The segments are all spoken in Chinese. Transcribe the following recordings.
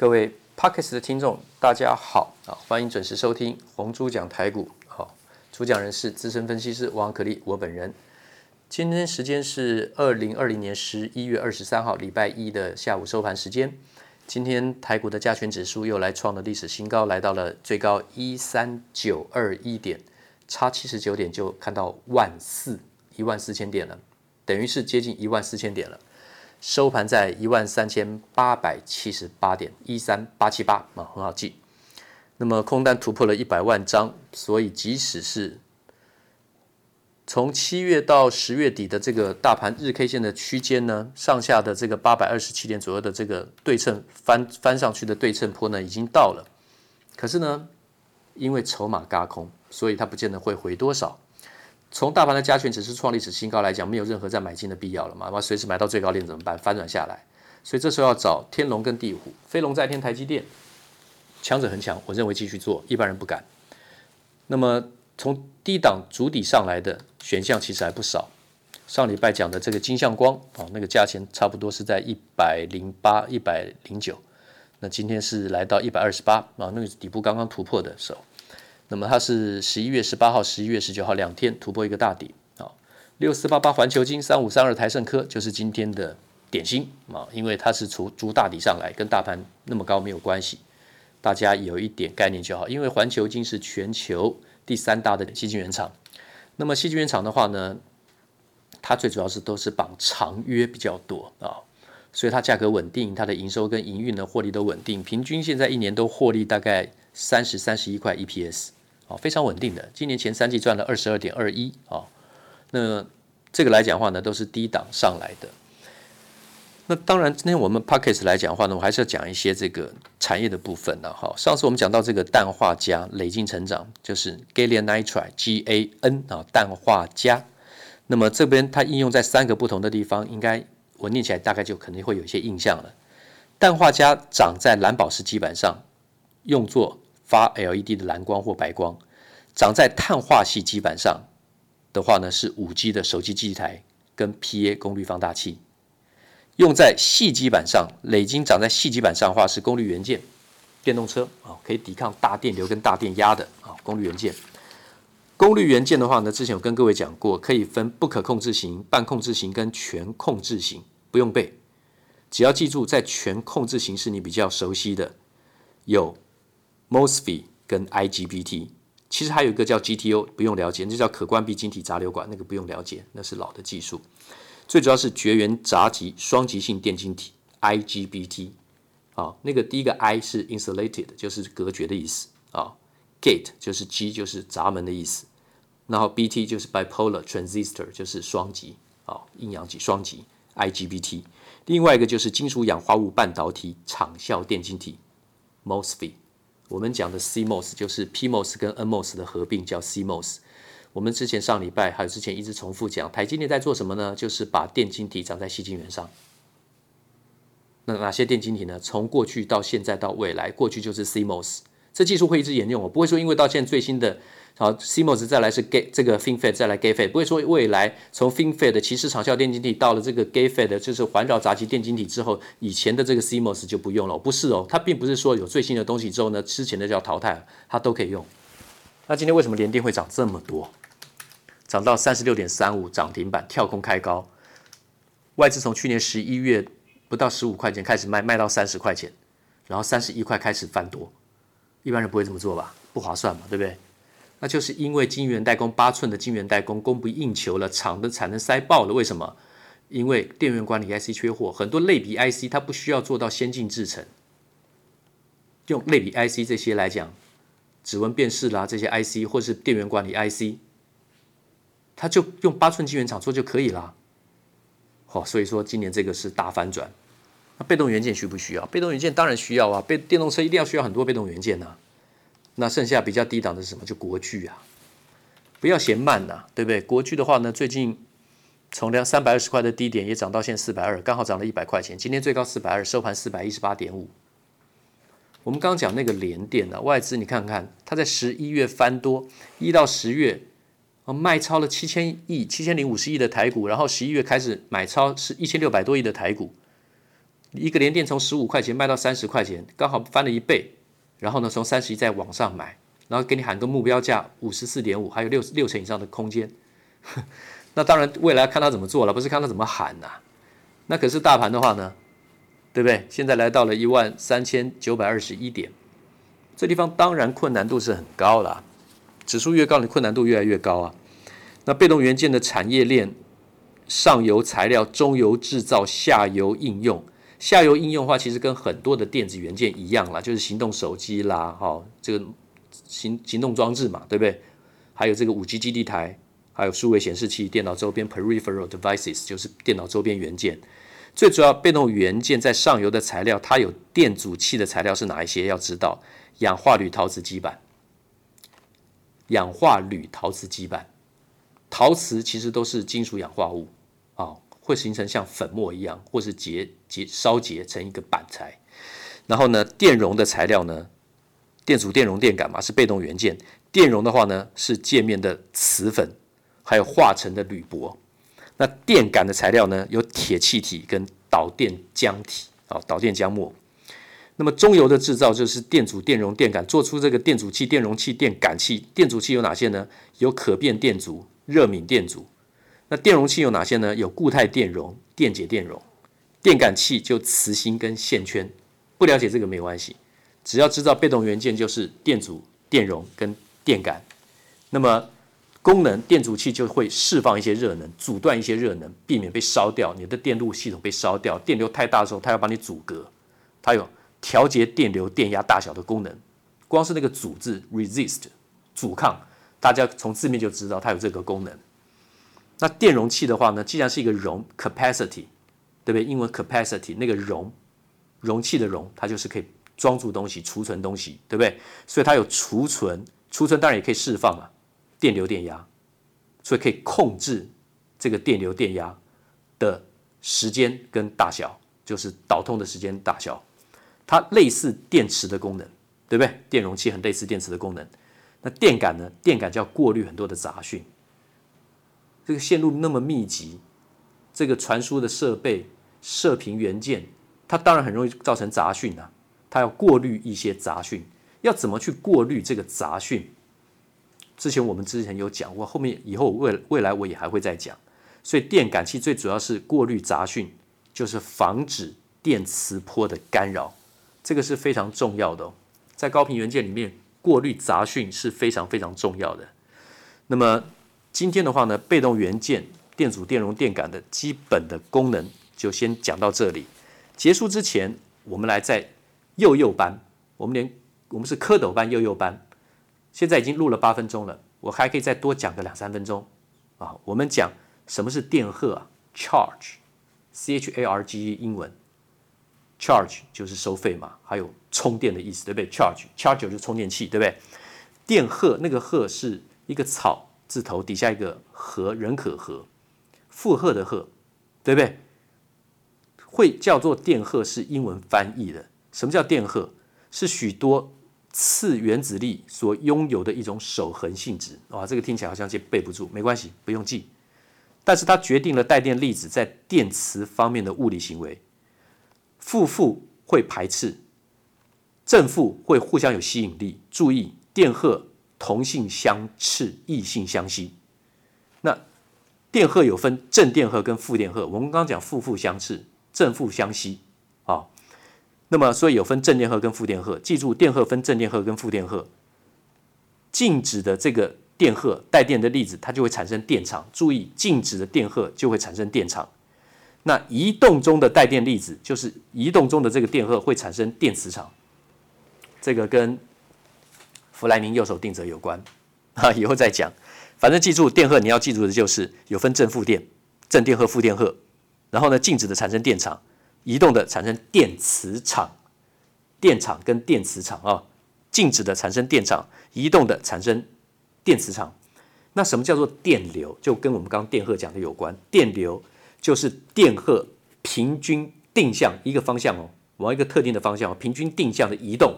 各位 Podcast 的听众，大家好啊！欢迎准时收听红猪讲台股。好，主讲人是资深分析师王可立，我本人。今天时间是二零二零年十一月二十三号，礼拜一的下午收盘时间。今天台股的加权指数又来创了历史新高，来到了最高一三九二一点，差七十九点就看到万四一万四千点了，等于是接近一万四千点了。收盘在一万三千八百七十八点一三八七八啊，很好记。那么空单突破了一百万张，所以即使是从七月到十月底的这个大盘日 K 线的区间呢，上下的这个八百二十七点左右的这个对称翻翻上去的对称坡呢，已经到了。可是呢，因为筹码轧空，所以它不见得会回多少。从大盘的加权指数创历史新高来讲，没有任何再买进的必要了嘛？那随时买到最高点怎么办？翻转下来，所以这时候要找天龙跟地虎，飞龙在天，台积电强者恒强，我认为继续做，一般人不敢。那么从低档主底上来的选项其实还不少。上礼拜讲的这个金像光哦，那个价钱差不多是在一百零八、一百零九，那今天是来到一百二十八啊，那个底部刚刚突破的时候。那么它是十一月十八号、十一月十九号两天突破一个大底啊，六四八八环球金、三五三二台盛科就是今天的点心啊，因为它是从筑大底上来，跟大盘那么高没有关系，大家有一点概念就好。因为环球金是全球第三大的矽晶圆厂，那么矽晶圆厂的话呢，它最主要是都是绑长约比较多啊，所以它价格稳定，它的营收跟营运的获利都稳定，平均现在一年都获利大概三十三十一块 EPS。啊，非常稳定的。今年前三季赚了二十二点二一啊。那这个来讲话呢，都是低档上来的。那当然，今天我们 Podcast 来讲话呢，我还是要讲一些这个产业的部分的哈。上次我们讲到这个氮化镓累进成长，就是 Gallium Nitride GaN 啊，氮化镓。那么这边它应用在三个不同的地方，应该我念起来大概就肯定会有一些印象了。氮化镓长在蓝宝石基板上，用作发 LED 的蓝光或白光，长在碳化矽基板上的话呢，是五 G 的手机机台跟 PA 功率放大器；用在矽基板上，累晶长在矽基板上的话是功率元件，电动车啊，可以抵抗大电流跟大电压的啊，功率元件。功率元件的话呢，之前有跟各位讲过，可以分不可控制型、半控制型跟全控制型，不用背，只要记住，在全控制型是你比较熟悉的，有。MOSFET 跟 IGBT，其实还有一个叫 GTO，不用了解，那叫可关闭晶体杂流管，那个不用了解，那是老的技术。最主要是绝缘杂极双极性电晶体 IGBT，啊，那个第一个 I 是 insulated，就是隔绝的意思啊，Gate 就是 G 就是闸门的意思，然后 BT 就是 bipolar transistor，就是双极啊，阴阳极双极 IGBT。另外一个就是金属氧化物半导体场效电晶体 MOSFET。我们讲的 CMOS 就是 PMOS 跟 NMOS 的合并，叫 CMOS。我们之前上礼拜还有之前一直重复讲，台积电在做什么呢？就是把电晶体长在细晶圆上。那哪些电晶体呢？从过去到现在到未来，过去就是 CMOS，这技术会一直沿用，我不会说因为到现在最新的。好，CMOS 再来是 g a y 这个 FinFET 再来 g a y f e t 不会说未来从 FinFET 的奇势场效电晶体到了这个 g a y f e t 就是环绕杂极电晶体之后，以前的这个 CMOS 就不用了，不是哦，它并不是说有最新的东西之后呢，之前的就要淘汰了，它都可以用。那今天为什么联电会涨这么多？涨到三十六点三五涨停板跳空开高，外资从去年十一月不到十五块钱开始卖，卖到三十块钱，然后三十一块开始翻多，一般人不会这么做吧？不划算嘛，对不对？那就是因为晶圆代工八寸的晶圆代工供不应求了，厂的产能塞爆了。为什么？因为电源管理 IC 缺货，很多类比 IC 它不需要做到先进制程。用类比 IC 这些来讲，指纹辨识啦这些 IC，或是电源管理 IC，它就用八寸晶圆厂做就可以了。好、哦，所以说今年这个是大反转。那被动元件需不需要？被动元件当然需要啊，被电动车一定要需要很多被动元件呐、那剩下比较低档的是什么？就国巨啊，不要嫌慢呐、啊，对不对？国巨的话呢，最近从两三百二十块的低点也涨到现在四百二，刚好涨了一百块钱。今天最高四百二，收盘四百一十八点五。我们刚讲那个联电呢、啊，外资你看看，它在十一月翻多，一到十月啊卖超了七千亿、七千零五十亿的台股，然后十一月开始买超是一千六百多亿的台股，一个连电从十五块钱卖到三十块钱，刚好翻了一倍。然后呢，从三十一再往上买，然后给你喊个目标价五十四点五，还有六六成以上的空间。那当然，未来看他怎么做了，不是看他怎么喊呐、那可是大盘的话呢，对不对？现在来到了一万三千九百二十一点，这地方当然困难度是很高了。指数越高，你困难度越来越高啊。那被动元件的产业链，上游材料、中游制造、下游应用。下游应用的话，其实跟很多的电子元件一样啦，就是行动手机啦，哈、哦，这个行行动装置嘛，对不对？还有这个五 G 基地台，还有数位显示器、电脑周边 （peripheral devices），就是电脑周边元件。最主要被动元件在上游的材料，它有电阻器的材料是哪一些？要知道，氧化铝陶瓷基板。氧化铝陶瓷基板，陶瓷其实都是金属氧化物、会形成像粉末一样，或是结结烧结成一个板材。然后呢，电容的材料呢，电阻、电容、电感嘛，是被动元件。电容的话呢，是界面的磁粉，还有化成的铝箔。那电感的材料呢，有铁气体跟导电浆体啊、导电浆膜。那么中游的制造就是电阻、电容、电感，做出这个电阻器、电容器、电感器。电阻器有哪些呢？有可变电阻、热敏电阻。那电容器有哪些呢？有固态电容、电解电容。电感器就磁芯跟线圈。不了解这个没关系，只要知道被动元件就是电阻、电容跟电感。那么功能电阻器就会释放一些热能，阻断一些热能，避免被烧掉。你的电路系统被烧掉，电流太大的时候，它要帮你阻隔。它有。调节电流、电压大小的功能，光是那个“阻”字 （resist） 阻抗，大家从字面就知道它有这个功能。那电容器的话呢，既然是一个容 （capacity），对不对？英文 capacity 那个容，容器的容，它就是可以装住东西、储存东西，对不对？所以它有储存，储存当然也可以释放啊，电流、电压，所以可以控制这个电流、电压的时间跟大小，就是导通的时间大小。它类似电池的功能，对不对？电容器很类似电池的功能。那电感呢？电感叫过滤很多的杂讯。这个线路那么密集，这个传输的设备、射频元件，它当然很容易造成杂讯啊。它要过滤一些杂讯，要怎么去过滤这个杂讯？之前我们之前有讲过，后面以后未未来我也还会再讲。所以电感器最主要是过滤杂讯，就是防止电磁波的干扰。这个是非常重要的哦，在高频元件里面，过滤杂讯是非常非常重要的。那么今天的话呢，被动元件电阻、电容、电感的基本的功能就先讲到这里。结束之前，我们来在幼幼班，我们连我们是蝌蚪班、幼幼班，现在已经录了八分钟了，我还可以再多讲个两三分钟啊。我们讲什么是电荷啊？Charge，C H A R G E 英文。Charge 就是收费嘛，还有充电的意思，对不对？Charge，Charge 就是充电器，对不对？电荷那个荷是一个草字头底下一个和，人可和，负荷的荷，对不对？会叫做电荷是英文翻译的。什么叫电荷？是许多次原子力所拥有的一种守恒性质。哇，这个听起来好像就背不住，没关系，不用记。但是它决定了带电粒子在电磁方面的物理行为。负负会排斥，正负会互相有吸引力。注意，电荷同性相斥，异性相吸。那电荷有分正电荷跟负电荷。我们刚刚讲负负相斥，正负相吸啊。那么，所以有分正电荷跟负电荷。记住，电荷分正电荷跟负电荷。静止的这个电荷带电的粒子，它就会产生电场。注意，静止的电荷就会产生电场。那移动中的带电粒子，就是移动中的这个电荷会产生电磁场，这个跟弗莱明右手定则有关啊，以后再讲。反正记住电荷，你要记住的就是有分正负电，正电荷、负电荷。然后呢，静止的产生电场，移动的产生电磁场，电场跟电磁场啊，静止的产生电场，移动的产生电磁场。那什么叫做电流？就跟我们刚刚电荷讲的有关，电流。就是电荷平均定向一个方向哦，往一个特定的方向平均定向的移动，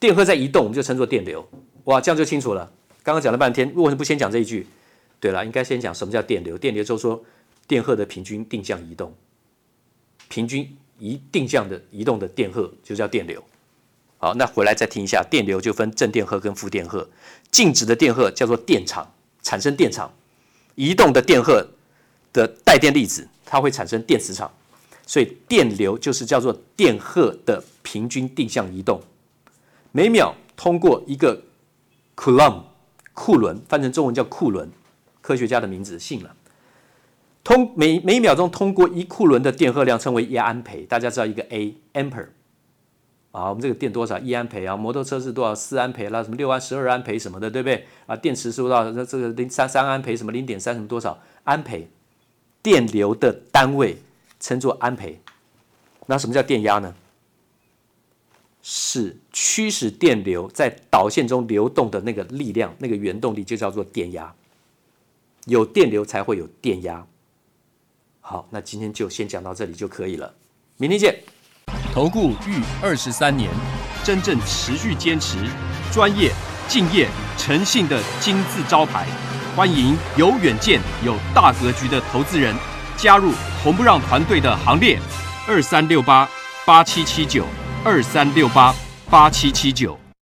电荷在移动，我们就称作电流。哇，这样就清楚了。刚刚讲了半天，为什么不先讲这一句？对了，应该先讲什么叫电流。电流就是说电荷的平均定向移动，平均一定向的移动的电荷就叫电流。好，那回来再听一下，电流就分正电荷跟负电荷。静止的电荷叫做电场，产生电场；移动的电荷的带电粒子，它会产生电磁场。所以电流就是叫做电荷的平均定向移动，每秒通过一个 Coulomb 库伦，翻成中文叫库伦，科学家的名字信了。通每每秒钟通过一库伦的电荷量称为一安培，大家知道一个 A ampere 啊，我们这个电多少一安培啊？摩托车是多少四安培啦？什么六安、十二安培什么的，对不对？啊，电池是多少？这个零三三安培什么零点三什么多少安培？电流的单位。称作安培，那什么叫电压呢？是驱使电流在导线中流动的那个力量，那个原动力就叫做电压。有电流才会有电压。好，那今天就先讲到这里就可以了，明天见。投顾逾二十三年，真正持续坚持、专业、敬业、诚信的金字招牌，欢迎有远见、有大格局的投资人。加入红不让团队的行列，二三六八八七七九，二三六八八七七九。